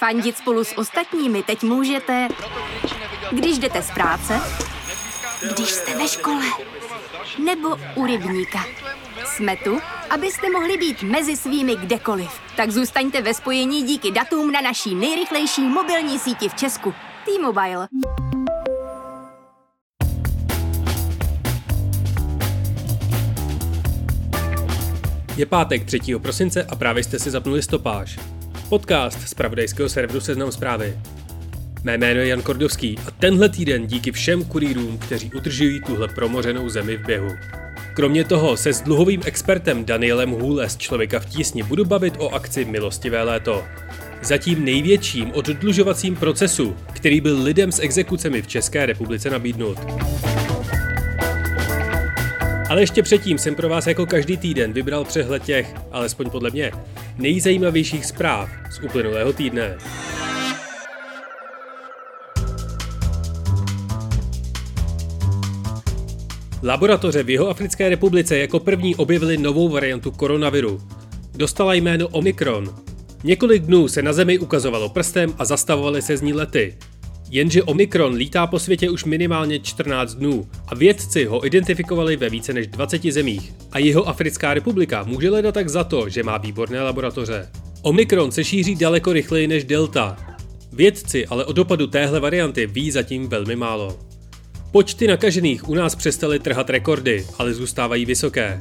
Fandit spolu s ostatními teď můžete, když jdete z práce, když jste ve škole, nebo u rybníka. Jsme tu, abyste mohli být mezi svými kdekoliv. Tak zůstaňte ve spojení díky datům na naší nejrychlejší mobilní síti v Česku. T-Mobile. Je pátek 3. prosince a právě jste si zapnuli stopáž. Podcast z pravodajského serveru Seznam zprávy. Mé jméno je Jan Kordovský a tenhle týden díky všem kurýrům, kteří udržují tuhle promořenou zemi v běhu. Kromě toho se s dluhovým expertem Danielem Hůle z Člověka v tísni budu bavit o akci Milostivé léto. Zatím největším oddlužovacím procesu, který byl lidem s exekucemi v České republice nabídnut. Ale ještě předtím jsem pro vás jako každý týden vybral přehled těch, alespoň podle mě, nejzajímavějších zpráv z uplynulého týdne. Laboratoře v Jihoafrické republice jako první objevily novou variantu koronaviru. Dostala jméno Omikron. Několik dnů se na Zemi ukazovalo prstem a zastavovaly se z ní lety. Jenže Omikron lítá po světě už minimálně 14 dnů a vědci ho identifikovali ve více než 20 zemích. A jeho Africká republika může ledat tak za to, že má výborné laboratoře. Omikron se šíří daleko rychleji než Delta. Vědci ale o dopadu téhle varianty ví zatím velmi málo. Počty nakažených u nás přestaly trhat rekordy, ale zůstávají vysoké.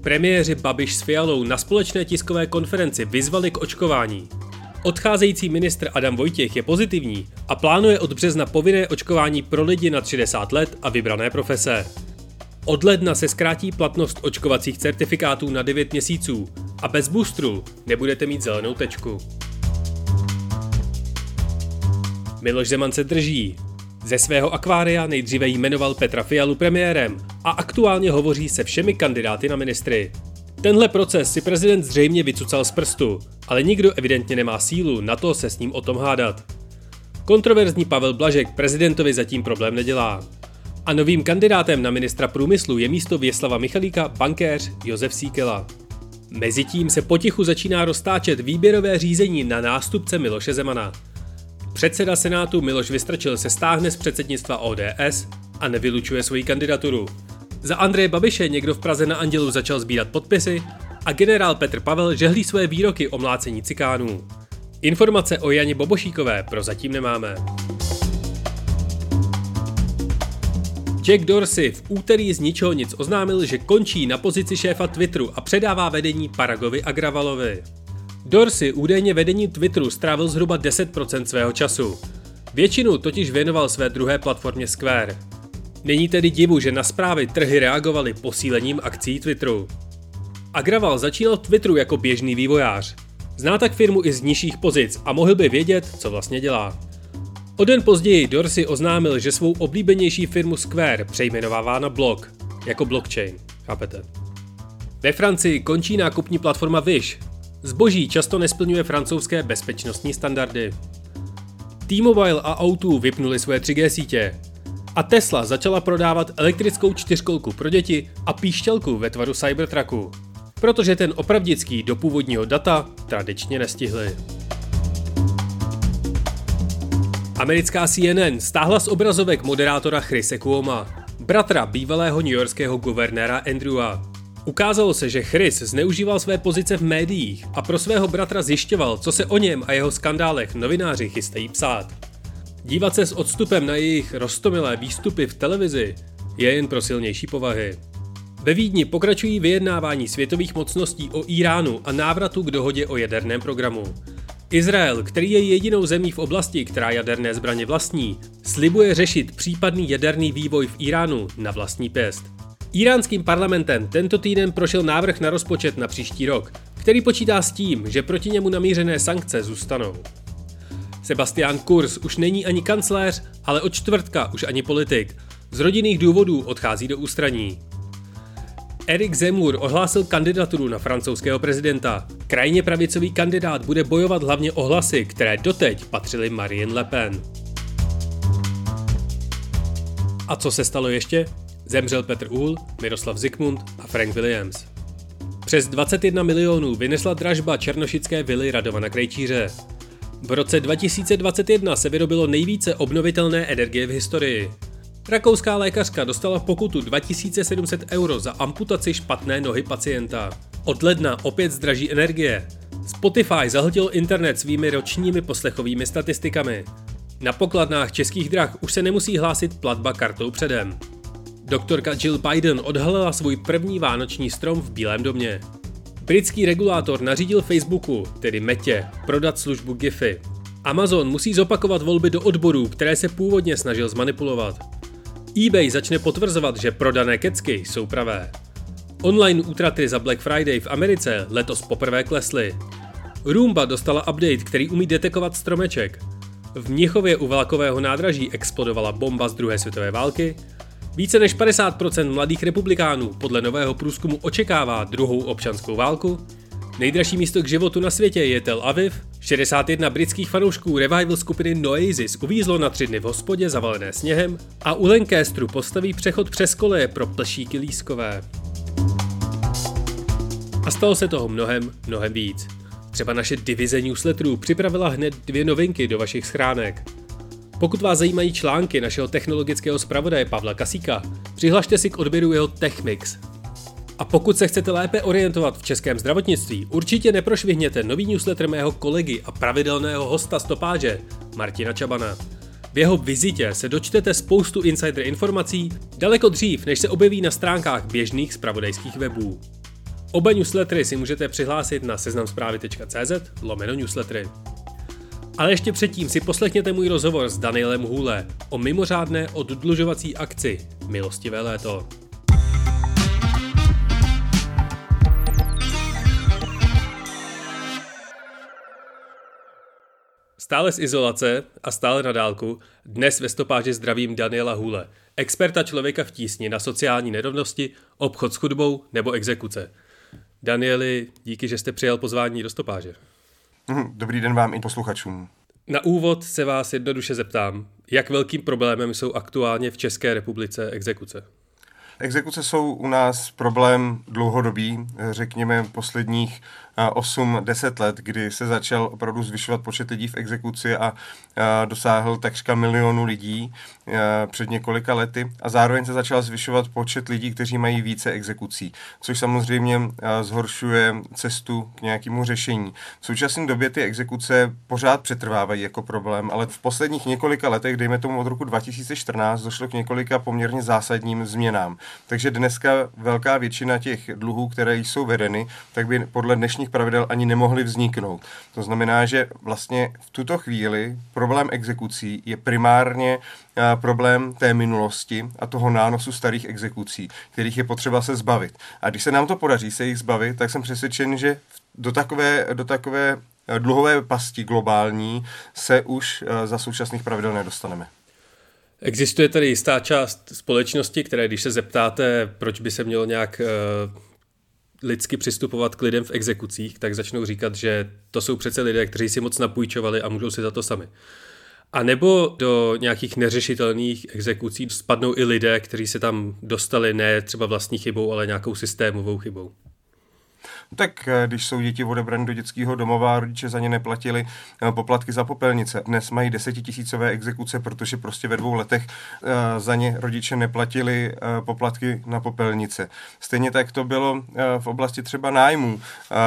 Premiéři Babiš s Fialou na společné tiskové konferenci vyzvali k očkování. Odcházející ministr Adam Vojtěch je pozitivní a plánuje od března povinné očkování pro lidi nad 60 let a vybrané profese. Od ledna se zkrátí platnost očkovacích certifikátů na 9 měsíců a bez boostru nebudete mít zelenou tečku. Miloš Zeman se drží. Ze svého akvária nejdříve jmenoval Petra Fialu premiérem a aktuálně hovoří se všemi kandidáty na ministry. Tenhle proces si prezident zřejmě vycucal z prstu, ale nikdo evidentně nemá sílu na to se s ním o tom hádat. Kontroverzní Pavel Blažek prezidentovi zatím problém nedělá. A novým kandidátem na ministra průmyslu je místo Věslava Michalíka bankéř Josef Síkela. Mezitím se potichu začíná roztáčet výběrové řízení na nástupce Miloše Zemana. Předseda Senátu Miloš Vystrčil se stáhne z předsednictva ODS a nevylučuje svoji kandidaturu. Za Andreje Babiše někdo v Praze na Andělu začal sbírat podpisy a generál Petr Pavel žehlí své výroky o mlácení cikánů. Informace o Janě Bobošíkové prozatím nemáme. Jack Dorsey v úterý z ničeho nic oznámil, že končí na pozici šéfa Twitteru a předává vedení Paragovi a Gravalovi. Dorsey údajně vedení Twitteru strávil zhruba 10% svého času. Většinu totiž věnoval své druhé platformě Square. Není tedy divu, že na zprávy trhy reagovaly posílením akcí Twitteru. Agraval začínal Twitteru jako běžný vývojář. Zná tak firmu i z nižších pozic a mohl by vědět, co vlastně dělá. O den později Dorsey oznámil, že svou oblíbenější firmu Square přejmenovává na blok, jako blockchain, chápete? Ve Francii končí nákupní platforma Wish. Zboží často nesplňuje francouzské bezpečnostní standardy. T-Mobile a O2 vypnuli své 3G sítě. A Tesla začala prodávat elektrickou čtyřkolku pro děti a píšťalku ve tvaru Cybertrucku protože ten opravdický do původního data tradičně nestihli. Americká CNN stáhla z obrazovek moderátora Chrise Cuoma, bratra bývalého newyorského guvernéra Andrewa. Ukázalo se, že Chris zneužíval své pozice v médiích a pro svého bratra zjišťoval, co se o něm a jeho skandálech novináři chystají psát. Dívat se s odstupem na jejich rostomilé výstupy v televizi je jen pro silnější povahy. Ve Vídni pokračují vyjednávání světových mocností o Iránu a návratu k dohodě o jaderném programu. Izrael, který je jedinou zemí v oblasti, která jaderné zbraně vlastní, slibuje řešit případný jaderný vývoj v Iránu na vlastní pěst. Iránským parlamentem tento týden prošel návrh na rozpočet na příští rok, který počítá s tím, že proti němu namířené sankce zůstanou. Sebastian Kurz už není ani kancléř, ale od čtvrtka už ani politik. Z rodinných důvodů odchází do ústraní. Erik Zemur ohlásil kandidaturu na francouzského prezidenta. Krajně pravicový kandidát bude bojovat hlavně o hlasy, které doteď patřily Marine Le Pen. A co se stalo ještě? Zemřel Petr Uhl, Miroslav Zikmund a Frank Williams. Přes 21 milionů vynesla dražba černošické vily Radovana Krejčíře. V roce 2021 se vyrobilo nejvíce obnovitelné energie v historii. Rakouská lékařka dostala pokutu 2700 euro za amputaci špatné nohy pacienta. Od ledna opět zdraží energie. Spotify zahltil internet svými ročními poslechovými statistikami. Na pokladnách českých drah už se nemusí hlásit platba kartou předem. Doktorka Jill Biden odhalila svůj první vánoční strom v Bílém domě. Britský regulátor nařídil Facebooku, tedy Metě, prodat službu Giphy. Amazon musí zopakovat volby do odborů, které se původně snažil zmanipulovat. eBay začne potvrzovat, že prodané kecky jsou pravé. Online útraty za Black Friday v Americe letos poprvé klesly. Roomba dostala update, který umí detekovat stromeček. V Mnichově u vlakového nádraží explodovala bomba z druhé světové války. Více než 50% mladých republikánů podle nového průzkumu očekává druhou občanskou válku. Nejdražší místo k životu na světě je Tel Aviv. 61 britských fanoušků revival skupiny Noasis uvízlo na tři dny v hospodě zavalené sněhem a u Lancasteru postaví přechod přes koleje pro plšíky lískové. A stalo se toho mnohem, mnohem víc. Třeba naše divize newsletterů připravila hned dvě novinky do vašich schránek. Pokud vás zajímají články našeho technologického zpravodaje Pavla Kasíka, přihlašte si k odběru jeho TechMix. A pokud se chcete lépe orientovat v českém zdravotnictví, určitě neprošvihněte nový newsletter mého kolegy a pravidelného hosta stopáže, Martina Čabana. V jeho vizitě se dočtete spoustu insider informací daleko dřív, než se objeví na stránkách běžných zpravodajských webů. Oba newslettery si můžete přihlásit na seznamsprávy.cz lomeno newslettery. Ale ještě předtím si poslechněte můj rozhovor s Danielem Hůle o mimořádné oddlužovací akci Milostivé léto. Stále z izolace a stále na dálku, dnes ve stopáži zdravím Daniela Hůle, experta člověka v tísni na sociální nerovnosti, obchod s chudbou nebo exekuce – Danieli, díky, že jste přijal pozvání do stopáže. Mhm, dobrý den vám i posluchačům. Na úvod se vás jednoduše zeptám, jak velkým problémem jsou aktuálně v České republice exekuce? Exekuce jsou u nás problém dlouhodobý, řekněme posledních 8-10 let, kdy se začal opravdu zvyšovat počet lidí v exekuci a dosáhl takřka milionu lidí před několika lety a zároveň se začal zvyšovat počet lidí, kteří mají více exekucí, což samozřejmě zhoršuje cestu k nějakému řešení. V současné době ty exekuce pořád přetrvávají jako problém, ale v posledních několika letech, dejme tomu od roku 2014, došlo k několika poměrně zásadním změnám. Takže dneska velká většina těch dluhů, které jsou vedeny, tak by podle dnešních dnešních pravidel ani nemohly vzniknout. To znamená, že vlastně v tuto chvíli problém exekucí je primárně problém té minulosti a toho nánosu starých exekucí, kterých je potřeba se zbavit. A když se nám to podaří se jich zbavit, tak jsem přesvědčen, že do takové, do takové dluhové pasti globální se už za současných pravidel nedostaneme. Existuje tady jistá část společnosti, které když se zeptáte, proč by se mělo nějak lidsky přistupovat k lidem v exekucích, tak začnou říkat, že to jsou přece lidé, kteří si moc napůjčovali a můžou si za to sami. A nebo do nějakých neřešitelných exekucí spadnou i lidé, kteří se tam dostali ne třeba vlastní chybou, ale nějakou systémovou chybou. Tak eh, když jsou děti odebrané do dětského domova a rodiče za ně neplatili eh, poplatky za popelnice. Dnes mají desetitisícové exekuce, protože prostě ve dvou letech eh, za ně rodiče neplatili poplatky na popelnice. Stejně tak to bylo v oblasti třeba nájmu.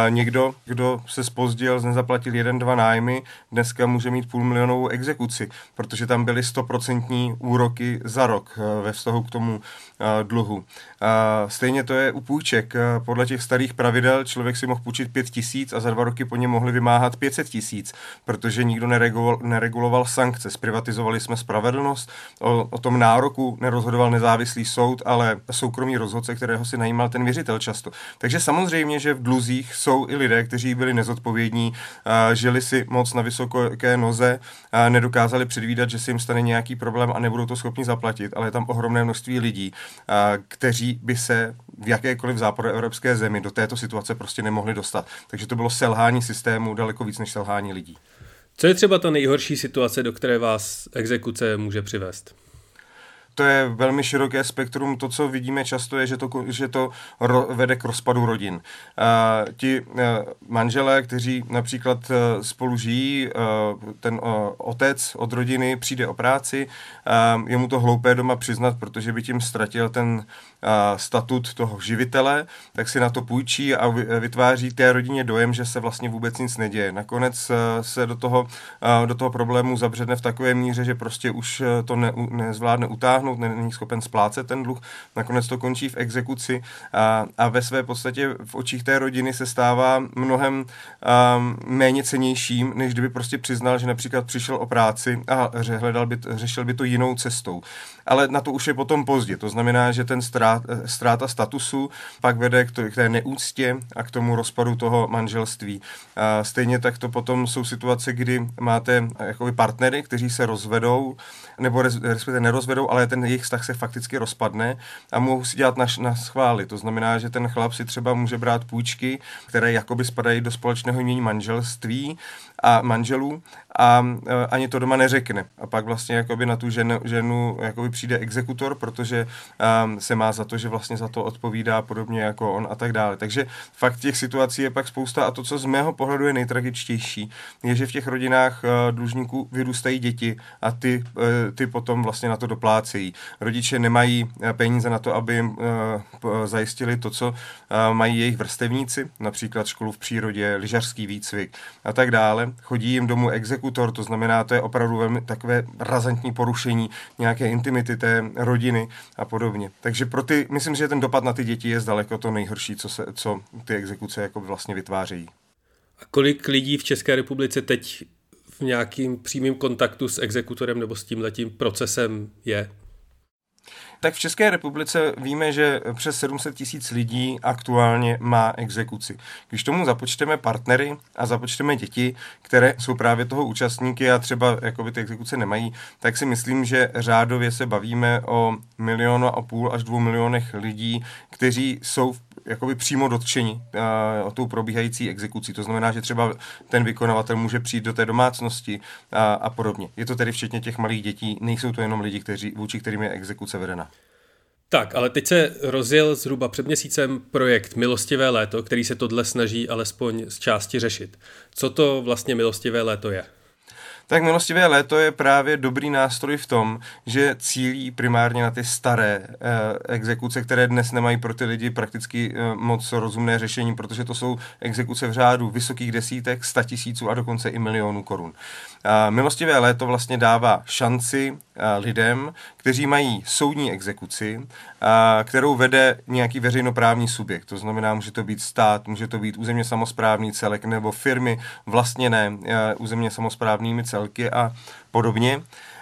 Někdo, kdo se spozdil, nezaplatil jeden, dva nájmy, dneska může mít půl milionovou exekuci, protože tam byly stoprocentní úroky za rok ve vztahu k tomu dluhu. Stejně to je u půjček. Podle těch starých pravidel člověk si mohl půjčit 5 tisíc a za dva roky po něm mohli vymáhat 500 tisíc, protože nikdo nereguloval, nereguloval sankce. Zprivatizovali jsme spravedlnost, o, o tom nároku nerozhodoval nezávislý soud, ale soukromý rozhodce, kterého si najímal ten věřitel často. Takže samozřejmě, že v dluzích jsou i lidé, kteří byli nezodpovědní, žili si moc na vysoké noze, a nedokázali předvídat, že se jim stane nějaký problém a nebudou to schopni zaplatit, ale je tam ohromné množství lidí, a, by se v jakékoliv západoevropské zemi do této situace prostě nemohli dostat. Takže to bylo selhání systému daleko víc než selhání lidí. Co je třeba ta nejhorší situace, do které vás exekuce může přivést? To je velmi široké spektrum. To, co vidíme často, je, že to, že to ro, vede k rozpadu rodin. Uh, ti uh, manželé, kteří například uh, spolu žijí, uh, ten uh, otec od rodiny přijde o práci, uh, je mu to hloupé doma přiznat, protože by tím ztratil ten statut toho živitele, tak si na to půjčí a vytváří té rodině dojem, že se vlastně vůbec nic neděje. Nakonec se do toho, do toho problému zabředne v takové míře, že prostě už to ne, nezvládne utáhnout, není schopen splácet ten dluh, nakonec to končí v exekuci a, a ve své podstatě v očích té rodiny se stává mnohem um, méně cenějším, než kdyby prostě přiznal, že například přišel o práci a hledal by, řešil by to jinou cestou. Ale na to už je potom pozdě. To znamená, že ten ztráta statusu pak vede k, to, k té neúctě a k tomu rozpadu toho manželství. A stejně tak to potom jsou situace, kdy máte jakoby partnery, kteří se rozvedou, nebo respektive nerozvedou, ale ten jejich vztah se fakticky rozpadne a mohou si dělat na, na schvály. To znamená, že ten chlap si třeba může brát půjčky, které jakoby spadají do společného jmění manželství a manželů a e, ani to doma neřekne. A pak vlastně jakoby na tu ženu, ženu jakoby přijde exekutor, protože um, se má za to, že vlastně za to odpovídá podobně jako on a tak dále. Takže fakt těch situací je pak spousta a to, co z mého pohledu je nejtragičtější, je, že v těch rodinách uh, dlužníků vyrůstají děti a ty, uh, ty potom vlastně na to doplácejí. Rodiče nemají uh, peníze na to, aby jim uh, zajistili to, co uh, mají jejich vrstevníci, například školu v přírodě, lyžařský výcvik a tak dále. Chodí jim domů exekutor, to znamená, to je opravdu velmi takové razantní porušení nějaké intimity té rodiny a podobně. Takže pro ty, myslím, že ten dopad na ty děti je zdaleko to nejhorší, co, se, co ty exekuce jako vlastně vytvářejí. A kolik lidí v České republice teď v nějakým přímým kontaktu s exekutorem nebo s tímhletím procesem je? Tak v České republice víme, že přes 700 tisíc lidí aktuálně má exekuci. Když tomu započteme partnery a započteme děti, které jsou právě toho účastníky a třeba jakoby ty exekuce nemají, tak si myslím, že řádově se bavíme o milionu a půl až dvou milionech lidí, kteří jsou v jakoby přímo dotčeni uh, o tou probíhající exekucí. To znamená, že třeba ten vykonavatel může přijít do té domácnosti a, a podobně. Je to tedy včetně těch malých dětí, nejsou to jenom lidi, kteří, vůči kterým je exekuce vedena. Tak, ale teď se rozjel zhruba před měsícem projekt Milostivé léto, který se tohle snaží alespoň z části řešit. Co to vlastně Milostivé léto je? Tak milostivé léto je právě dobrý nástroj v tom, že cílí primárně na ty staré eh, exekuce, které dnes nemají pro ty lidi prakticky eh, moc rozumné řešení, protože to jsou exekuce v řádu vysokých desítek, sta tisíců a dokonce i milionů korun. Eh, milostivé léto vlastně dává šanci eh, lidem, kteří mají soudní exekuci, eh, kterou vede nějaký veřejnoprávní subjekt. To znamená, může to být stát, může to být územně samozprávný celek nebo firmy vlastněné územně samozprávnými celky a podobně.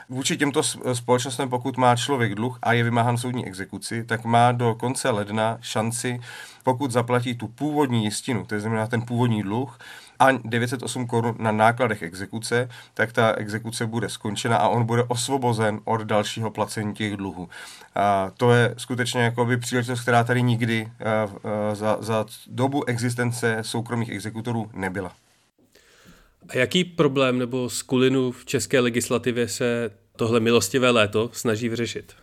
Vůči těmto společnostem, pokud má člověk dluh a je vymáhan soudní exekuci, tak má do konce ledna šanci, pokud zaplatí tu původní jistinu, to znamená ten původní dluh, a 908 korun na nákladech exekuce, tak ta exekuce bude skončena a on bude osvobozen od dalšího placení těch dluhů. A to je skutečně jakoby příležitost, která tady nikdy za, za dobu existence soukromých exekutorů nebyla. A jaký problém nebo skulinu v české legislativě se tohle milostivé léto snaží vyřešit?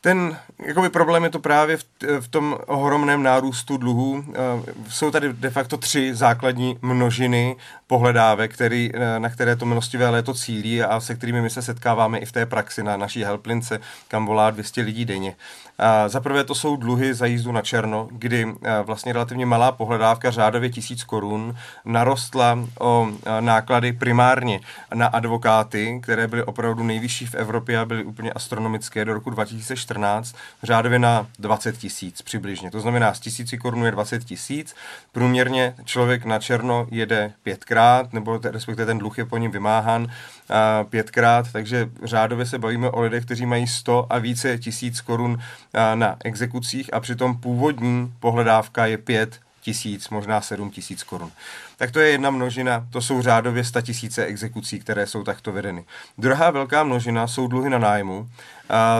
Ten jakoby problém je to právě v, v tom ohromném nárůstu dluhů. Eh, jsou tady de facto tři základní množiny pohledávek, který, eh, na které to milostivé léto cílí a se kterými my se setkáváme i v té praxi na naší helplince, kam volá 200 lidí denně. Za prvé to jsou dluhy za jízdu na černo, kdy eh, vlastně relativně malá pohledávka řádově tisíc korun narostla o náklady primárně na advokáty, které byly opravdu nejvyšší v Evropě a byly úplně astronomické do roku 2014 2014 řádově na 20 tisíc přibližně. To znamená, z tisíci korun je 20 tisíc. Průměrně člověk na černo jede pětkrát, nebo respektive ten dluh je po něm vymáhan pětkrát, takže řádově se bavíme o lidech, kteří mají 100 a více tisíc korun na exekucích a přitom původní pohledávka je 5 tisíc, možná 7 tisíc korun. Tak to je jedna množina, to jsou řádově 100 tisíce exekucí, které jsou takto vedeny. Druhá velká množina jsou dluhy na nájmu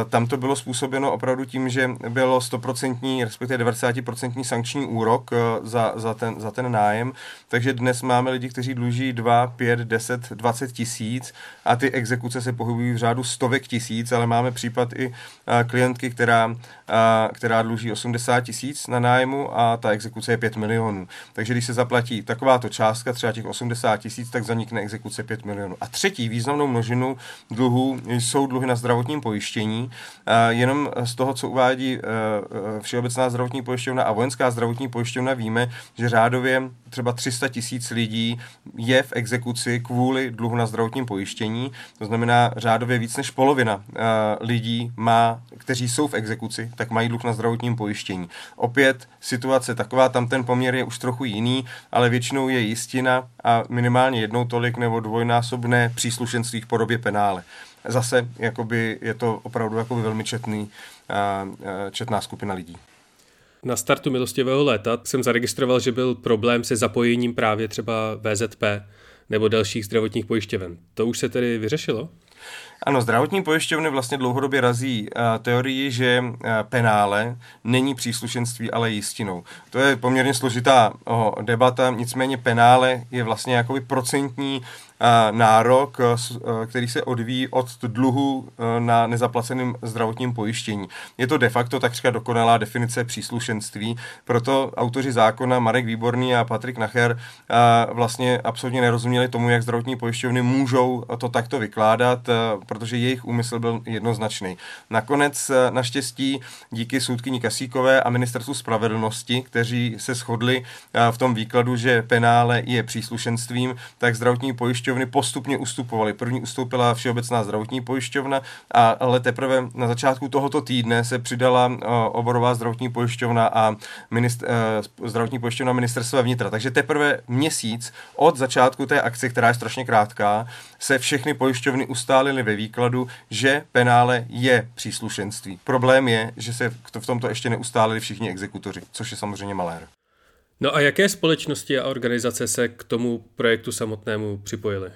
Tam to bylo způsobeno opravdu tím, že bylo 100%, respektive 90% sankční úrok za, za, ten, za ten nájem, takže dnes máme lidi, kteří dluží 2, 5, 10, 20 tisíc a ty exekuce se pohybují v řádu stovek tisíc, ale máme případ i klientky, která, která dluží 80 tisíc na nájmu a ta exekuce je 5 milionů. Takže když se zaplatí takováto částka, třeba těch 80 tisíc, tak zanikne exekuce 5 milionů. A třetí významnou množinu dluhů jsou dluhy na zdravotním pojištění. Jenom z toho, co uvádí e, e, Všeobecná zdravotní pojišťovna a vojenská zdravotní pojišťovna, víme, že řádově třeba 300 tisíc lidí je v exekuci kvůli dluhu na zdravotním pojištění. To znamená, řádově víc než polovina e, lidí má, kteří jsou v exekuci, tak mají dluh na zdravotním pojištění. Opět situace taková, tam ten poměr je už trochu jiný, ale většinou je jistina a minimálně jednou tolik nebo dvojnásobné příslušenství v podobě penále. Zase jakoby je to opravdu jakoby velmi četný, četná skupina lidí. Na startu milostivého léta jsem zaregistroval, že byl problém se zapojením právě třeba VZP nebo dalších zdravotních pojišťoven. To už se tedy vyřešilo? Ano, zdravotní pojišťovny vlastně dlouhodobě razí uh, teorii, že uh, penále není příslušenství, ale jistinou. To je poměrně složitá uh, debata, nicméně penále je vlastně jakoby procentní nárok, který se odvíjí od dluhu na nezaplaceném zdravotním pojištění. Je to de facto takřka dokonalá definice příslušenství, proto autoři zákona Marek Výborný a Patrik Nacher vlastně absolutně nerozuměli tomu, jak zdravotní pojišťovny můžou to takto vykládat, protože jejich úmysl byl jednoznačný. Nakonec naštěstí díky soudkyni Kasíkové a ministerstvu spravedlnosti, kteří se shodli v tom výkladu, že penále je příslušenstvím, tak zdravotní pojišťovny pojišťovny postupně ustupovaly. První ustoupila Všeobecná zdravotní pojišťovna, a, ale teprve na začátku tohoto týdne se přidala oborová zdravotní pojišťovna a ministr, e, zdravotní pojišťovna ministerstva vnitra. Takže teprve měsíc od začátku té akce, která je strašně krátká, se všechny pojišťovny ustálily ve výkladu, že penále je příslušenství. Problém je, že se v tomto ještě neustálili všichni exekutoři, což je samozřejmě malér. No a jaké společnosti a organizace se k tomu projektu samotnému připojily?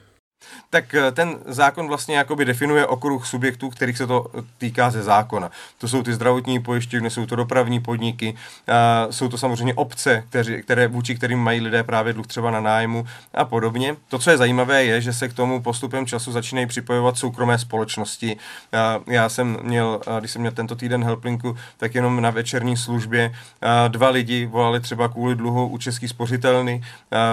Tak eh, ten zákon vlastně jakoby definuje okruh subjektů, kterých se to týká ze zákona. To jsou ty zdravotní pojišťovny, jsou to dopravní podniky, jsou to samozřejmě obce, které, které vůči kterým mají lidé právě dluh třeba na nájmu a podobně. To, co je zajímavé, je, že se k tomu postupem času začínají připojovat soukromé společnosti. Já jsem měl, když jsem měl tento týden helplinku, tak jenom na večerní službě dva lidi volali třeba kvůli dluhu u Český spořitelny.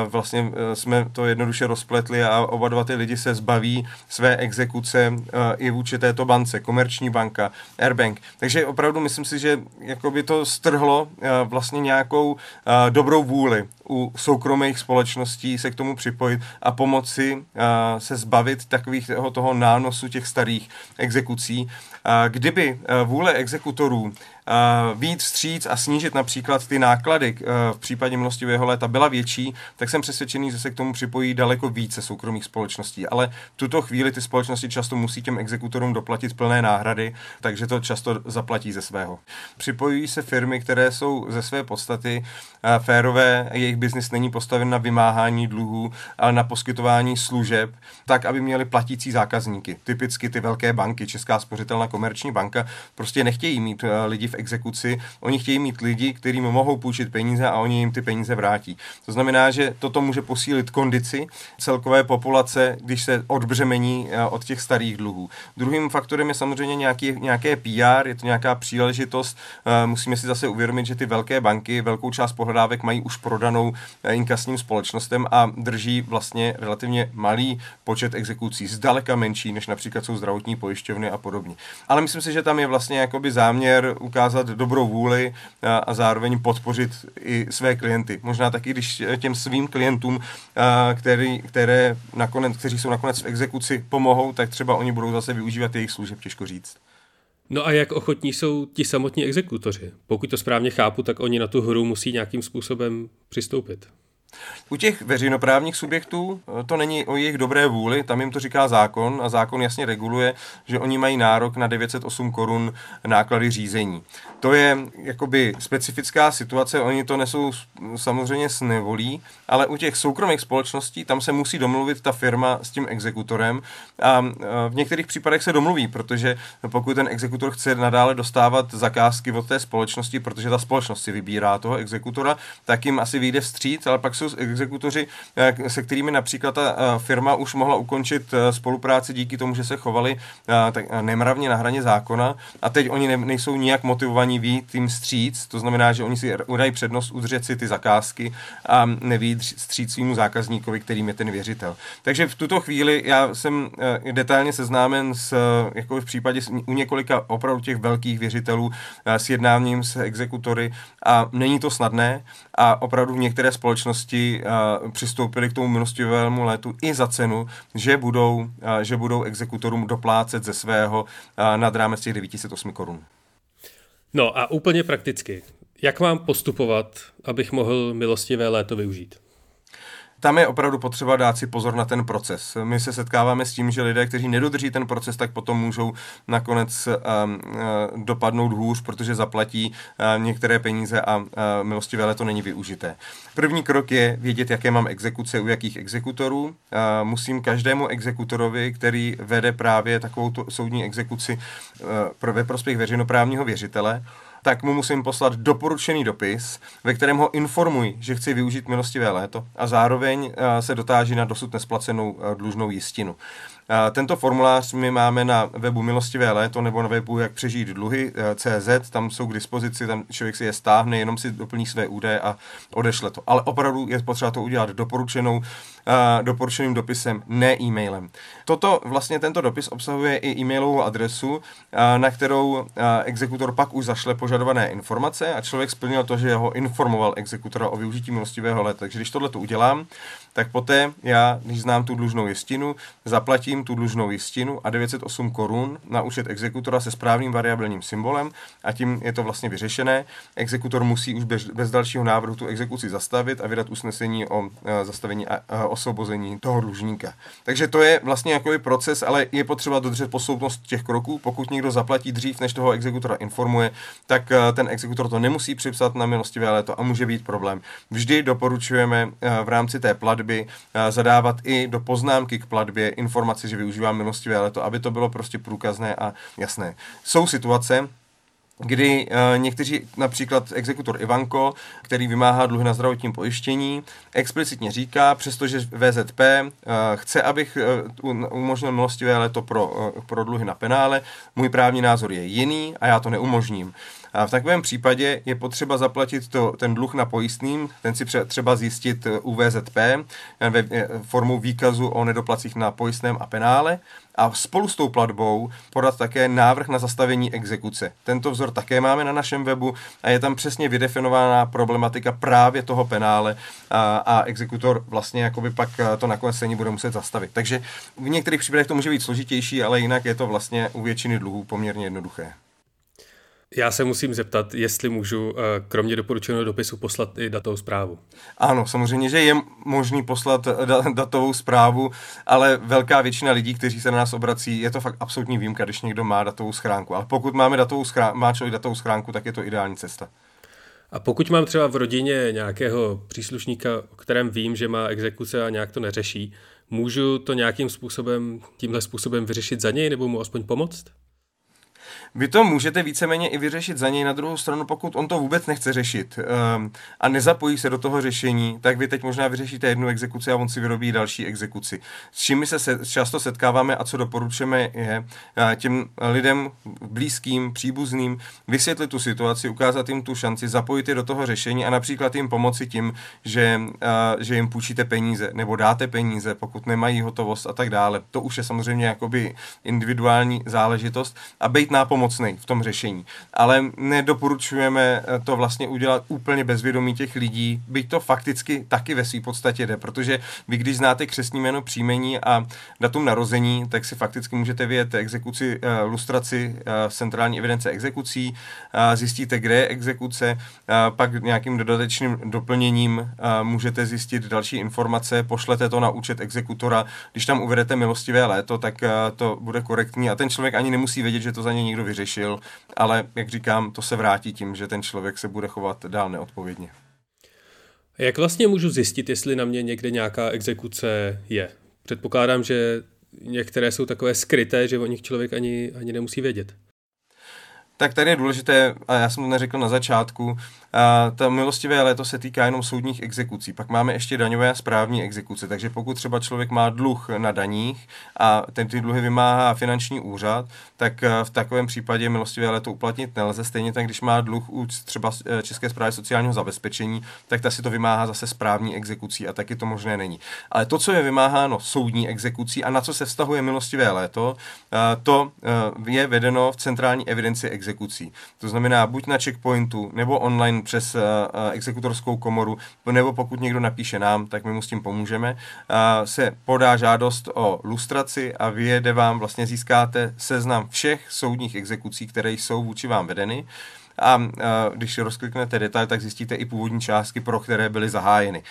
Vlastně jsme to jednoduše rozpletli a oba dva ty lidi se zbaví své exekuce uh, i vůči této bance, Komerční banka, Airbank. Takže opravdu myslím si, že jakoby to strhlo uh, vlastně nějakou uh, dobrou vůli u soukromých společností se k tomu připojit a pomoci se zbavit takových toho, toho nánosu těch starých exekucí. Kdyby vůle exekutorů víc vstříc a snížit například ty náklady v případě milostivého léta byla větší, tak jsem přesvědčený, že se k tomu připojí daleko více soukromých společností. Ale v tuto chvíli ty společnosti často musí těm exekutorům doplatit plné náhrady, takže to často zaplatí ze svého. Připojují se firmy, které jsou ze své podstaty férové, jejich biznis není postaven na vymáhání dluhů, ale na poskytování služeb, tak, aby měli platící zákazníky. Typicky ty velké banky, Česká spořitelná komerční banka, prostě nechtějí mít lidi v exekuci, oni chtějí mít lidi, kterým mohou půjčit peníze a oni jim ty peníze vrátí. To znamená, že toto může posílit kondici celkové populace, když se odbřemení eh, od těch starých dluhů. Druhým faktorem je samozřejmě nějaký, nějaké PR, je to nějaká příležitost. Eh, musíme si zase uvědomit, že ty velké banky velkou část pohledávek mají už prodanou eh, inkasním společnostem a drží vlastně relativně malý počet exekucí, zdaleka menší, než například jsou zdravotní pojišťovny a podobně. Ale myslím si, že tam je vlastně jakoby záměr ukázat ukázat dobrou vůli a, zároveň podpořit i své klienty. Možná taky, když těm svým klientům, který, které nakonec, kteří jsou nakonec v exekuci, pomohou, tak třeba oni budou zase využívat jejich služeb, těžko říct. No a jak ochotní jsou ti samotní exekutoři? Pokud to správně chápu, tak oni na tu hru musí nějakým způsobem přistoupit. U těch veřejnoprávních subjektů eh, to není o jejich dobré vůli, tam jim to říká zákon a zákon jasně reguluje, že oni mají nárok na 908 korun náklady řízení. To je jakoby specifická situace, oni to nesou samozřejmě s nevolí, ale u těch soukromých společností tam se musí domluvit ta firma s tím exekutorem a v některých případech se domluví, protože pokud ten exekutor chce nadále dostávat zakázky od té společnosti, protože ta společnost si vybírá toho exekutora, tak jim asi vyjde vstříc, ale pak jsou exekutoři, eh, se kterými například ta eh, firma už mohla ukončit eh, spolupráci díky tomu, že se chovali tak nemravně na hraně zákona. A teď oni nejsou nijak motivovaní vít tím stříc, to znamená, že oni si udají přednost udržet si ty zakázky a neví stříc svýmu zákazníkovi, kterým je ten věřitel. Takže v tuto chvíli já jsem detailně seznámen s, jako v případě u několika opravdu těch velkých věřitelů s jednáním s exekutory a není to snadné a opravdu některé společnosti přistoupili k tomu milostivému létu i za cenu, že budou, že budou exekutorům doplácet ze svého nad rámec těch 908 korun. No a úplně prakticky, jak mám postupovat, abych mohl milostivé léto využít? Tam je opravdu potřeba dát si pozor na ten proces. My se setkáváme s tím, že lidé, kteří nedodrží ten proces, tak potom můžou nakonec um, dopadnout hůř, protože zaplatí uh, některé peníze a uh, milostivé to není využité. První krok je vědět, jaké mám exekuce u jakých exekutorů. Uh, musím každému exekutorovi, který vede právě takovou soudní exekuci uh, pro ve prospěch veřejnoprávního věřitele, tak mu musím poslat doporučený dopis, ve kterém ho informuji, že chci využít milostivé léto a zároveň eh, se dotáží na dosud nesplacenou eh, dlužnou jistinu. Tento formulář my máme na webu Milostivé léto nebo na webu Jak přežít dluhy eh, CZ, tam jsou k dispozici, tam člověk si je stáhne, jenom si doplní své údaje a odešle to. Ale opravdu je potřeba to udělat doporučenou, doporučeným dopisem, ne e-mailem. Toto vlastně tento dopis obsahuje i e-mailovou adresu, na kterou exekutor pak už zašle požadované informace a člověk splnil to, že ho informoval exekutora o využití milostivého léta. Takže když tohle to udělám, tak poté já, když znám tu dlužnou jistinu, zaplatím tu dlužnou jistinu a 908 korun na účet exekutora se správným variabilním symbolem a tím je to vlastně vyřešené. Exekutor musí už bez, bez dalšího návrhu tu exekuci zastavit a vydat usnesení o uh, zastavení a uh, osvobození toho dlužníka. Takže to je vlastně jako proces, ale je potřeba dodržet posloupnost těch kroků. Pokud někdo zaplatí dřív, než toho exekutora informuje, tak uh, ten exekutor to nemusí připsat na milostivé léto a může být problém. Vždy doporučujeme v rámci té platby platby zadávat i do poznámky k platbě informaci, že využívám milostivé leto, aby to bylo prostě průkazné a jasné. Jsou situace, kdy uh, někteří, například exekutor Ivanko, který vymáhá dluhy na zdravotním pojištění, explicitně říká, přestože VZP uh, chce, abych uh, umožnil milostivé leto pro, uh, pro dluhy na penále, můj právní názor je jiný a já to neumožním. A v takovém případě je potřeba zaplatit to, ten dluh na pojistným, ten si třeba zjistit u VZP ve formou výkazu o nedoplacích na pojistném a penále a spolu s tou platbou podat také návrh na zastavení exekuce. Tento vzor také máme na našem webu a je tam přesně vydefinovaná problematika právě toho penále a, a exekutor vlastně jakoby pak to nakonec stejně bude muset zastavit. Takže v některých případech to může být složitější, ale jinak je to vlastně u většiny dluhů poměrně jednoduché. Já se musím zeptat, jestli můžu eh, kromě doporučeného dopisu poslat i datovou zprávu. Ano, samozřejmě, že je možný poslat eh, datovou zprávu, ale velká většina lidí, kteří se na nás obrací, je to fakt absolutní výjimka, když někdo má datovou schránku. Ale pokud máme datovou schránku, má člověk datovou schránku, tak je to ideální cesta. A pokud mám třeba v rodině nějakého příslušníka, o kterém vím, že má exekuce a nějak to neřeší, můžu to nějakým způsobem, tímhle způsobem vyřešit za něj nebo mu aspoň pomoct? Vy to můžete víceméně i vyřešit za něj na druhou stranu, pokud on to vůbec nechce řešit um, a nezapojí se do toho řešení, tak vy teď možná vyřešíte jednu exekuci a on si vyrobí další exekuci. S čím se, se často setkáváme a co doporučujeme je uh, těm lidem blízkým, příbuzným vysvětlit tu situaci, ukázat jim tu šanci, zapojit je do toho řešení a například jim pomoci tím, že, uh, že jim půjčíte peníze nebo dáte peníze, pokud nemají hotovost a tak dále. To už je samozřejmě jakoby individuální záležitost a být nápomocný nápomocný v tom řešení. Ale nedoporučujeme eh, to vlastně udělat úplně bezvědomí těch lidí, byť to fakticky taky ve své podstatě jde, protože vy, když znáte křesní jméno příjmení a datum narození, tak si fakticky můžete vyjet exekuci, eh, lustraci eh, centrální evidence exekucí, zjistíte, kde je exekuce, pak nějakým dodatečným doplněním můžete zjistit další informace, pošlete to na účet exekutora, když tam uvedete milostivé léto, tak to bude korektní a ten člověk ani nemusí vědět, že to za něj někdo vyřešil, ale jak říkám, to se vrátí tím, že ten člověk se bude chovat dál neodpovědně. Jak vlastně můžu zjistit, jestli na mě někde nějaká exekuce je? Předpokládám, že některé jsou takové skryté, že o nich člověk ani, ani nemusí vědět. Tak tady je důležité, a já jsem to neřekl na začátku, a ta milostivé léto se týká jenom soudních exekucí. Pak máme ještě daňové a správní exekuce. Takže pokud třeba člověk má dluh na daních a ten ty dluhy vymáhá finanční úřad, tak eh, v takovém případě milostivé léto uplatnit nelze. Stejně tak, když má dluh u třeba eh, České zprávy sociálního zabezpečení, tak ta si to vymáhá zase správní exekucí a taky to možné není. Ale to, co je vymáháno soudní exekucí a na co se vztahuje milostivé léto, eh, to je vedeno v centrální evidenci exekucí. To znamená buď na checkpointu nebo online přes uh, exekutorskou komoru, nebo pokud někdo napíše nám, tak my mu s tím pomůžeme, uh, se podá žádost o lustraci a vyjede vám, vlastně získáte seznam všech soudních exekucí, které jsou vůči vám vedeny a když rozkliknete detail, tak zjistíte i původní částky, pro které byly zahájeny.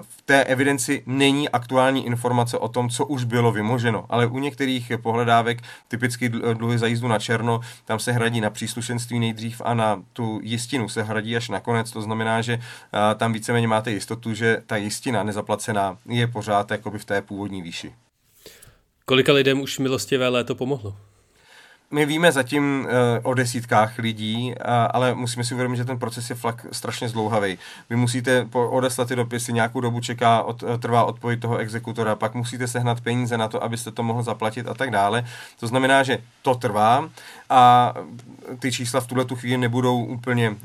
V té evidenci není aktuální informace o tom, co už bylo vymoženo, ale u některých pohledávek, typicky dluhy za jízdu na černo, tam se hradí na příslušenství nejdřív a na tu jistinu se hradí až nakonec. To znamená, že tam víceméně máte jistotu, že ta jistina nezaplacená je pořád jakoby v té původní výši. Kolika lidem už milostivé léto pomohlo? My víme zatím uh, o desítkách lidí, uh, ale musíme si uvědomit, že ten proces je fakt strašně zdlouhavý. Vy musíte po, odeslat ty dopisy, nějakou dobu čeká, od, uh, trvá odpověď toho exekutora, pak musíte sehnat peníze na to, abyste to mohl zaplatit a tak dále. To znamená, že to trvá a ty čísla v tuhle tu chvíli nebudou úplně uh,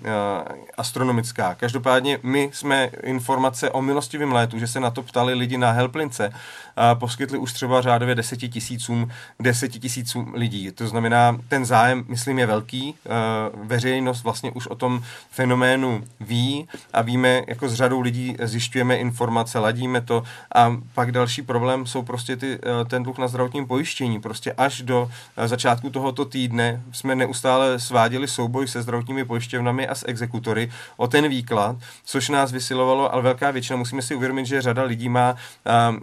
astronomická. Každopádně my jsme informace o milostivém létu, že se na to ptali lidi na Helplince, uh, poskytli už třeba řádově deseti tisícům, deseti tisícům lidí. To znamená, ten zájem, myslím, je velký. Uh, veřejnost vlastně už o tom fenoménu ví a víme, jako s řadou lidí zjišťujeme informace, ladíme to a pak další problém jsou prostě ty, uh, ten dluh na zdravotním pojištění. Prostě až do uh, začátku tohoto týdne jsme neustále sváděli souboj se zdravotními pojišťovnami a s exekutory o ten výklad, což nás vysilovalo, ale velká většina, musíme si uvědomit, že řada lidí má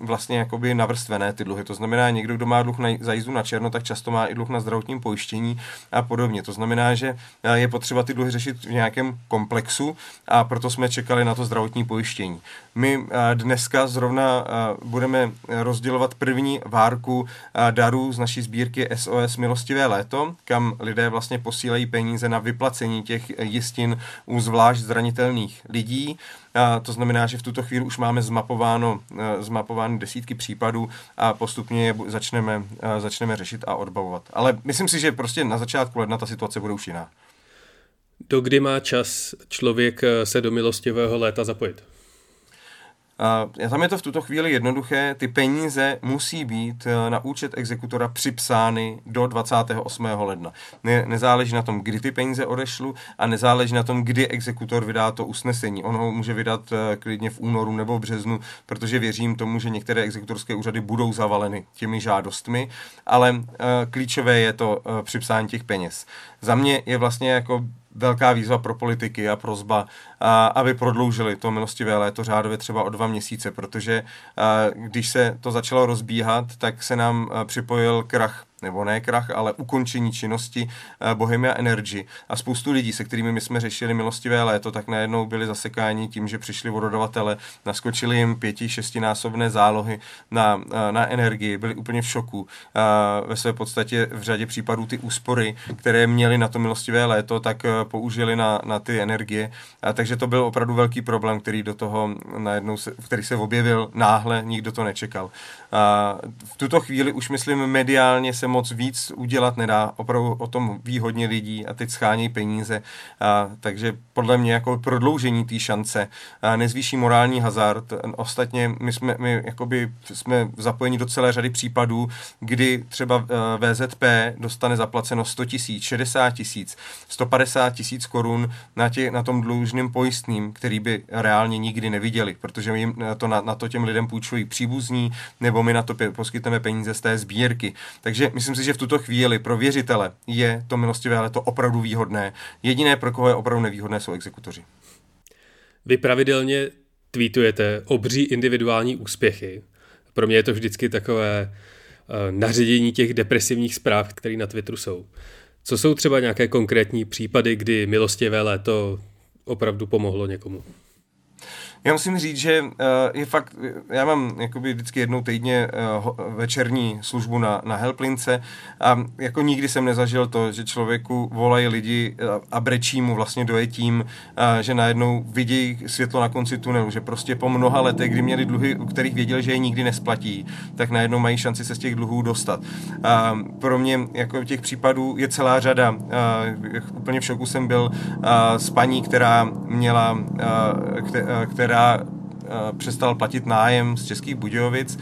vlastně jakoby navrstvené ty dluhy. To znamená, někdo, kdo má dluh na, za jízdu na černo, tak často má i dluh na zdravotním pojištění a podobně. To znamená, že je potřeba ty dluhy řešit v nějakém komplexu a proto jsme čekali na to zdravotní pojištění. My dneska zrovna budeme rozdělovat první várku darů z naší sbírky SOS Milostivé léto, kam lidé vlastně posílají peníze na vyplacení těch jistin u zvlášť zranitelných lidí. A to znamená, že v tuto chvíli už máme zmapováno, zmapováno desítky případů a postupně je začneme, začneme řešit a odbavovat. Ale myslím si, že prostě na začátku ledna ta situace bude už jiná. Do kdy má čas člověk se do milostivého léta zapojit? Uh, tam je to v tuto chvíli jednoduché, ty peníze musí být uh, na účet exekutora připsány do 28. ledna. Ne, nezáleží na tom, kdy ty peníze odešlu a nezáleží na tom, kdy exekutor vydá to usnesení. On ho může vydat uh, klidně v únoru nebo v březnu, protože věřím tomu, že některé exekutorské úřady budou zavaleny těmi žádostmi, ale uh, klíčové je to připsání těch peněz. Za mě je vlastně jako velká výzva pro politiky a prozba, a, aby prodloužili to milostivé léto řádově třeba o dva měsíce, protože a, když se to začalo rozbíhat, tak se nám připojil krach nebo ne krach, ale ukončení činnosti Bohemia Energy. A spoustu lidí, se kterými my jsme řešili milostivé léto, tak najednou byli zasekáni tím, že přišli vododavatele, naskočili jim pěti, šestinásobné zálohy na, na energii, byli úplně v šoku. Uh, ve své podstatě v řadě případů ty úspory, které měli na to milostivé léto, tak použili na, na ty energie. Uh, takže to byl opravdu velký problém, který do toho najednou se, který se objevil náhle, nikdo to nečekal. Uh, v tuto chvíli už myslím mediálně se moc víc udělat nedá. Opravdu o tom ví hodně lidí a teď schánějí peníze. A, takže podle mě jako prodloužení té šance a nezvýší morální hazard. Ostatně my jsme, my jakoby jsme zapojeni do celé řady případů, kdy třeba eh, VZP dostane zaplaceno 100 tisíc, 60 tisíc, 150 tisíc korun na, tě, na tom dlužným pojistným, který by reálně nikdy neviděli, protože jim to na, na to těm lidem půjčují příbuzní, nebo my na to poskytneme peníze z té sbírky. Takže myslím si, že v tuto chvíli pro věřitele je to milostivé léto opravdu výhodné. Jediné, pro koho je opravdu nevýhodné, jsou exekutoři. Vy pravidelně tweetujete obří individuální úspěchy. Pro mě je to vždycky takové uh, naředění těch depresivních zpráv, které na Twitteru jsou. Co jsou třeba nějaké konkrétní případy, kdy milostivé léto opravdu pomohlo někomu? Já musím říct, že uh, je fakt, já mám jakoby vždycky jednou týdně uh, večerní službu na, na Helplince a jako nikdy jsem nezažil to, že člověku volají lidi uh, a brečí mu vlastně dojetím, že najednou vidí světlo na konci tunelu, že prostě po mnoha letech, kdy měli dluhy, u kterých věděli, že je nikdy nesplatí, tak najednou mají šanci se z těch dluhů dostat. Uh, pro mě jako těch případů je celá řada. Uh, úplně v šoku jsem byl s paní, která měla, uh, která která Eh, přestal platit nájem z Českých Budějovic,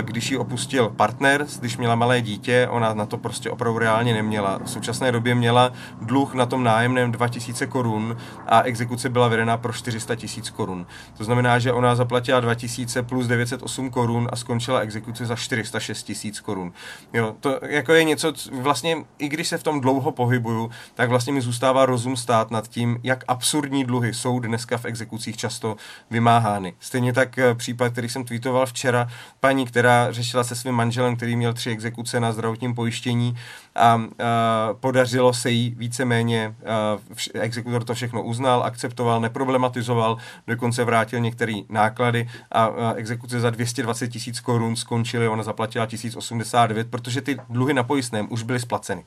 když ji opustil partner, když měla malé dítě, ona na to prostě opravdu reálně neměla. V současné době měla dluh na tom nájemném 2000 korun a exekuce byla vedena pro 400 tisíc korun. To znamená, že ona zaplatila 2000 plus 908 korun a skončila exekuce za 406 tisíc korun. Jo, to jako je něco, vlastně i když se v tom dlouho pohybuju, tak vlastně mi zůstává rozum stát nad tím, jak absurdní dluhy jsou dneska v exekucích často vymáhány orgány. Stejně tak eh, případ, který jsem tweetoval včera, paní, která řešila se svým manželem, který měl tři exekuce na zdravotním pojištění a, a podařilo se jí víceméně, a, exekutor to všechno uznal, akceptoval, neproblematizoval, dokonce vrátil některé náklady a, a exekuce za 220 tisíc korun skončily, ona zaplatila 1089, protože ty dluhy na pojistném už byly splaceny.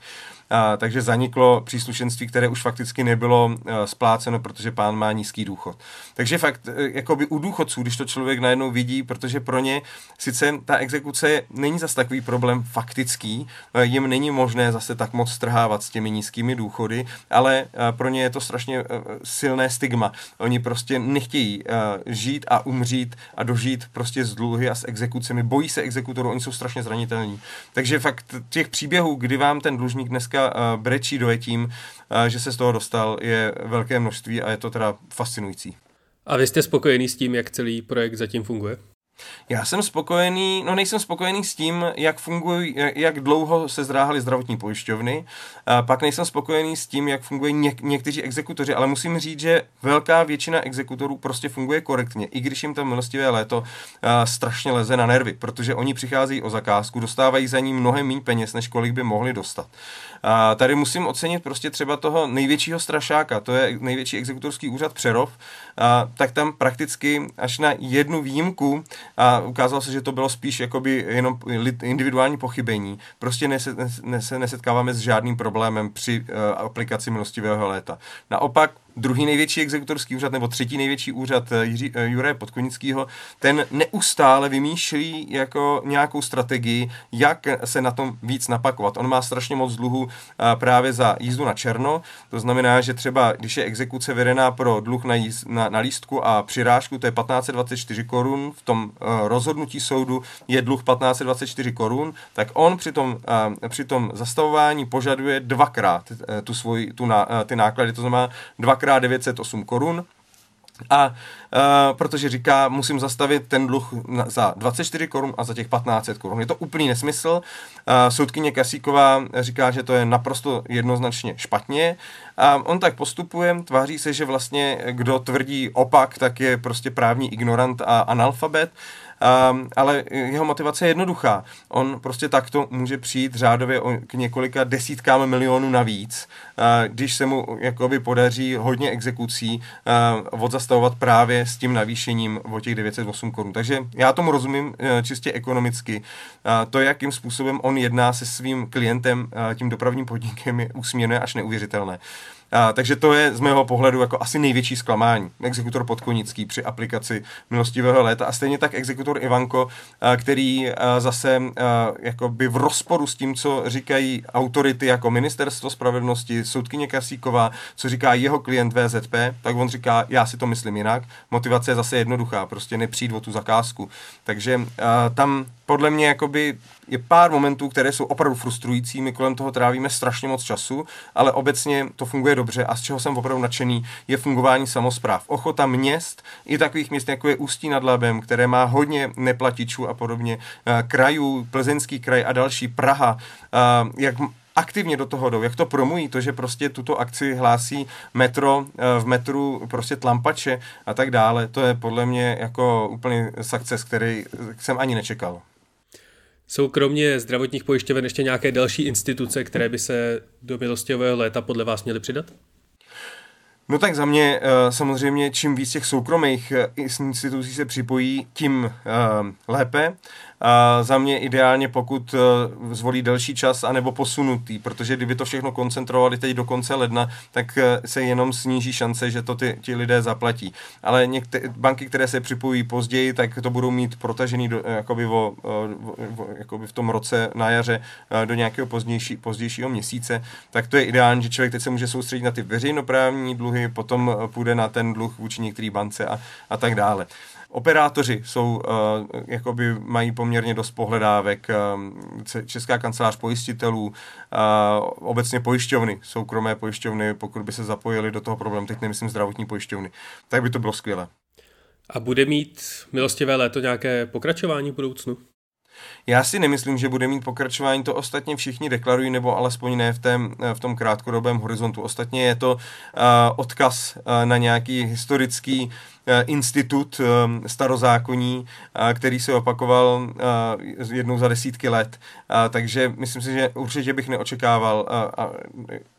A, takže zaniklo příslušenství, které už fakticky nebylo a, spláceno, protože pán má nízký důchod. Takže fakt, e, jakoby u důchodců, když to člověk najednou vidí, protože pro ně sice ta exekuce není zas takový problém faktický, e, jim není možné zase tak moc strhávat s těmi nízkými důchody, ale e, pro ně je to strašně silné stigma. Oni prostě nechtějí žít a umřít a dožít prostě z dluhy a s exekucemi, bojí se exekutorů, oni jsou strašně zranitelní. Takže fakt těch příběhů, kdy vám ten dlužník dneska brečí dojetím, že se z toho dostal, je velké množství a je to teda fascinující. A vy jste spokojený s tím, jak celý projekt zatím funguje? Já jsem spokojený, no nejsem spokojený s tím, jak fungují, jak dlouho se zdráhaly zdravotní pojišťovny, a pak nejsem spokojený s tím, jak fungují něk, někteří exekutoři, ale musím říct, že velká většina exekutorů prostě funguje korektně, i když jim to milostivé léto a, strašně leze na nervy, protože oni přicházejí o zakázku, dostávají za ní mnohem méně peněz, než kolik by mohli dostat. A tady musím ocenit prostě třeba toho největšího strašáka, to je největší exekutorský úřad Přerov, a, tak tam prakticky až na jednu výjimku a ukázalo se, že to bylo spíš jakoby jenom individuální pochybení. Prostě nese, nese, nesetkáváme s žádným problémem při uh, aplikaci milostivého léta. Naopak druhý největší exekutorský úřad nebo třetí největší úřad eh, Jiří, uh, Juraje Podkonického, ten neustále vymýšlí jako nějakou strategii, jak se na tom víc napakovat. On má strašně moc dluhu uh, právě za jízdu na černo, to znamená, že třeba když je exekuce vedená pro dluh na, jíz, na, na lístku a přirážku, to je 1524 korun, v tom rozhodnutí soudu je dluh 1524 korun, tak on při tom, při tom zastavování požaduje dvakrát tu svoji, tu na, ty náklady, to znamená dvakrát dvakrát 908 korun. A uh, protože říká, musím zastavit ten dluh na, za 24 korun a za těch 1500 korun. Je to úplný nesmysl. Uh, soudkyně Kasíková říká, že to je naprosto jednoznačně špatně. A on tak postupuje, tváří se, že vlastně kdo tvrdí opak, tak je prostě právní ignorant a analfabet. Um, ale jeho motivace je jednoduchá. On prostě takto může přijít řádově k několika desítkám milionů navíc, uh, když se mu jakoby podaří hodně exekucí uh, odzastavovat právě s tím navýšením o těch 908 korun. Takže já tomu rozumím uh, čistě ekonomicky. Uh, to, jakým způsobem on jedná se svým klientem, uh, tím dopravním podnikem, je úsměvné až neuvěřitelné. A, takže to je z mého pohledu jako asi největší zklamání. Exekutor Podkonický při aplikaci milostivého léta a stejně tak exekutor Ivanko, a, který a, zase jako by v rozporu s tím, co říkají autority jako Ministerstvo spravedlnosti, soudkyně Kasíková, co říká jeho klient VZP, tak on říká, já si to myslím jinak. Motivace je zase jednoduchá, prostě nepřijít o tu zakázku. Takže a, tam podle mě jakoby je pár momentů, které jsou opravdu frustrující, my kolem toho trávíme strašně moc času, ale obecně to funguje dobře a z čeho jsem opravdu nadšený, je fungování samozpráv. Ochota měst, i takových měst, jako je Ústí nad Labem, které má hodně neplatičů a podobně, eh, krajů, Plzeňský kraj a další, Praha, eh, jak aktivně do toho jdou, jak to promují, to, že prostě tuto akci hlásí metro, eh, v metru prostě tlampače a tak dále, to je podle mě jako úplný success, který jsem ani nečekal. Jsou kromě zdravotních pojišťoven ještě nějaké další instituce, které by se do milostivého léta podle vás měly přidat? No tak za mě eh, samozřejmě čím víc těch soukromých eh, institucí se připojí, tím eh, lépe. A za mě ideálně, pokud uh, zvolí delší čas anebo posunutý, protože kdyby to všechno koncentrovali teď do konce ledna, tak uh, se jenom sníží šance, že to ty, ti lidé zaplatí. Ale některé banky, které se připojí později, tak to budou mít protažený do, jakoby, o, o, jakoby v tom roce na jaře do nějakého pozdější, pozdějšího měsíce, tak to je ideální, že člověk teď se může soustředit na ty veřejnoprávní dluhy, potom půjde na ten dluh vůči některé bance a, a tak dále. Operátoři jsou, uh, jakoby mají poměrně dost pohledávek, uh, Česká kancelář pojistitelů, uh, obecně pojišťovny, soukromé pojišťovny, pokud by se zapojili do toho problému, teď nemyslím zdravotní pojišťovny, tak by to bylo skvělé. A bude mít milostivé léto nějaké pokračování v budoucnu? Já si nemyslím, že bude mít pokračování, to ostatně všichni deklarují, nebo alespoň ne v, tém, v tom krátkodobém horizontu. Ostatně je to uh, odkaz uh, na nějaký historický uh, Eh, institut eh, starozákoní, eh, který se opakoval jednou za desítky let. Takže myslím si, že určitě bych neočekával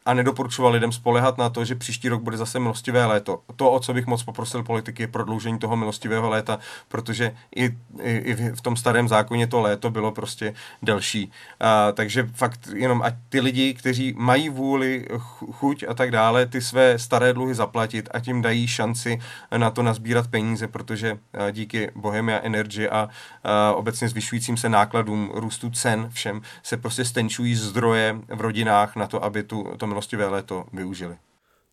a, nedoporučoval lidem spolehat na to, že příští rok bude zase milostivé léto. To, o co bych moc poprosil politiky, je prodloužení toho milostivého léta, protože i, i, i v tom starém zákoně to léto bylo prostě delší. A, takže fakt jenom ať ty lidi, kteří mají vůli, chuť a tak dále, ty své staré dluhy zaplatit a tím dají šanci na to nazbírat peníze, protože díky Bohemia Energy a, a obecně zvyšujícím se nákladům růstu cen všem se prostě stenčují zdroje v rodinách na to, aby tu, to milostivé léto využili.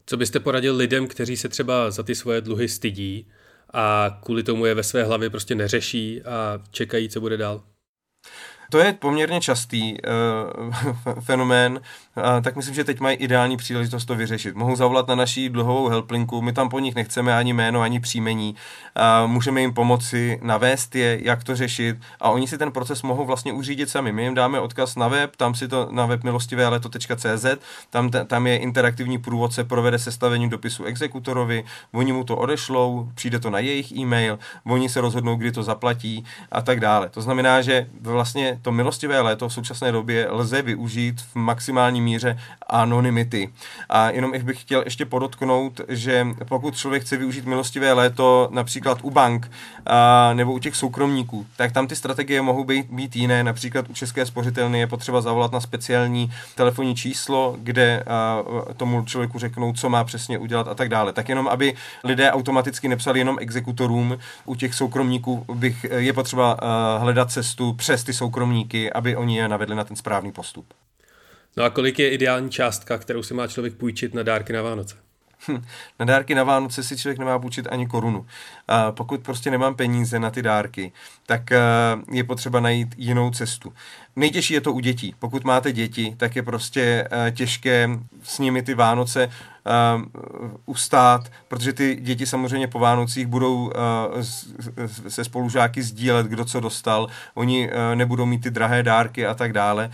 Co byste poradil lidem, kteří se třeba za ty svoje dluhy stydí a kvůli tomu je ve své hlavě prostě neřeší a čekají, co bude dál? To je poměrně častý uh, fenomén, uh, tak myslím, že teď mají ideální příležitost to vyřešit. Mohou zavolat na naší dluhovou helplinku, my tam po nich nechceme ani jméno, ani příjmení. Uh, můžeme jim pomoci navést je, jak to řešit a oni si ten proces mohou vlastně uřídit sami. My jim dáme odkaz na web, tam si to na web milostivéleto.cz, tam, tam je interaktivní průvodce, provede sestavení dopisu exekutorovi, oni mu to odešlou, přijde to na jejich e-mail, oni se rozhodnou, kdy to zaplatí a tak dále. To znamená, že vlastně to milostivé léto v současné době lze využít v maximální míře anonymity. A jenom bych chtěl ještě podotknout, že pokud člověk chce využít milostivé léto například u bank a, nebo u těch soukromníků, tak tam ty strategie mohou být, být jiné. Například u České spořitelny je potřeba zavolat na speciální telefonní číslo, kde a, tomu člověku řeknou, co má přesně udělat a tak dále. Tak jenom, aby lidé automaticky nepsali jenom exekutorům, u těch soukromníků bych, je potřeba a, hledat cestu přes ty soukromníky soukromníky, aby oni je navedli na ten správný postup. No a kolik je ideální částka, kterou si má člověk půjčit na dárky na Vánoce? Hm, na dárky na Vánoce si člověk nemá půjčit ani korunu. A pokud prostě nemám peníze na ty dárky, tak eh, je potřeba najít jinou cestu. Nejtěžší je to u dětí. Pokud máte děti, tak je prostě eh, těžké s nimi ty Vánoce uh, ustát, protože ty děti samozřejmě po Vánocích budou se spolužáky sdílet, kdo co dostal, oni nebudou mít ty drahé dárky a tak dále.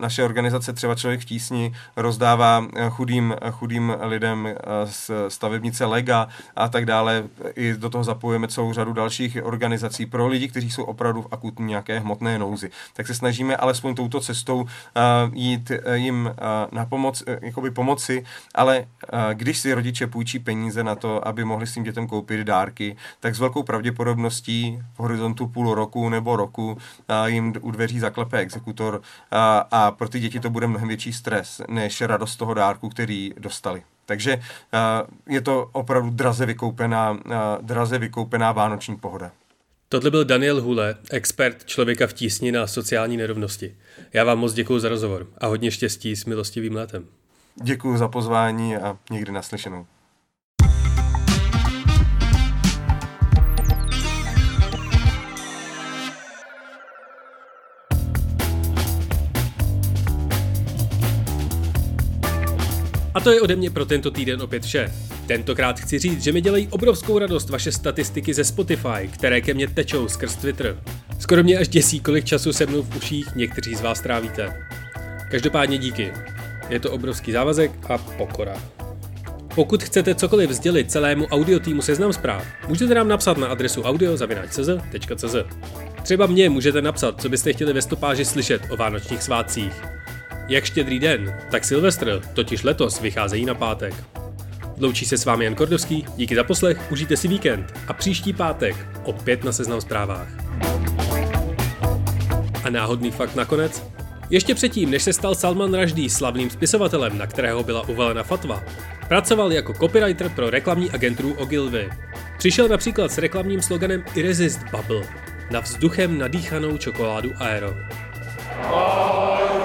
Naše organizace třeba Člověk v tísni rozdává chudým, chudým lidem z stavebnice Lega a tak dále. I do toho zapojujeme celou řadu dalších organizací pro lidi, kteří jsou opravdu v akutní nějaké hmotné nouzi. Tak se snažíme alespoň touto cestou uh, jít uh, jim uh, na pomoc, jakoby pomoci, ale když si rodiče půjčí peníze na to, aby mohli svým dětem koupit dárky, tak s velkou pravděpodobností v horizontu půl roku nebo roku jim u dveří zaklepe exekutor a pro ty děti to bude mnohem větší stres, než radost toho dárku, který dostali. Takže je to opravdu draze vykoupená, draze vykoupená vánoční pohoda. Tohle byl Daniel Hule, expert člověka v tísni na sociální nerovnosti. Já vám moc děkuji za rozhovor a hodně štěstí s milostivým létem. Děkuji za pozvání a někdy naslyšenou. A to je ode mě pro tento týden opět vše. Tentokrát chci říct, že mi dělají obrovskou radost vaše statistiky ze Spotify, které ke mně tečou skrz Twitter. Skoro mě až děsí, kolik času se mnou v uších někteří z vás trávíte. Každopádně díky. Je to obrovský závazek a pokora. Pokud chcete cokoliv vzdělit celému audio týmu seznam zpráv, můžete nám napsat na adresu audio.cz. Třeba mě můžete napsat, co byste chtěli ve stopáži slyšet o vánočních svátcích. Jak štědrý den, tak Silvestr, totiž letos vycházejí na pátek. Loučí se s vámi Jan Kordovský, díky za poslech, užijte si víkend a příští pátek opět na Seznam zprávách. A náhodný fakt nakonec? Ještě předtím, než se stal Salman Rushdie slavným spisovatelem, na kterého byla uvalena fatva, pracoval jako copywriter pro reklamní agenturu Ogilvy. Přišel například s reklamním sloganem Irresist Bubble na vzduchem nadýchanou čokoládu Aero. Oh!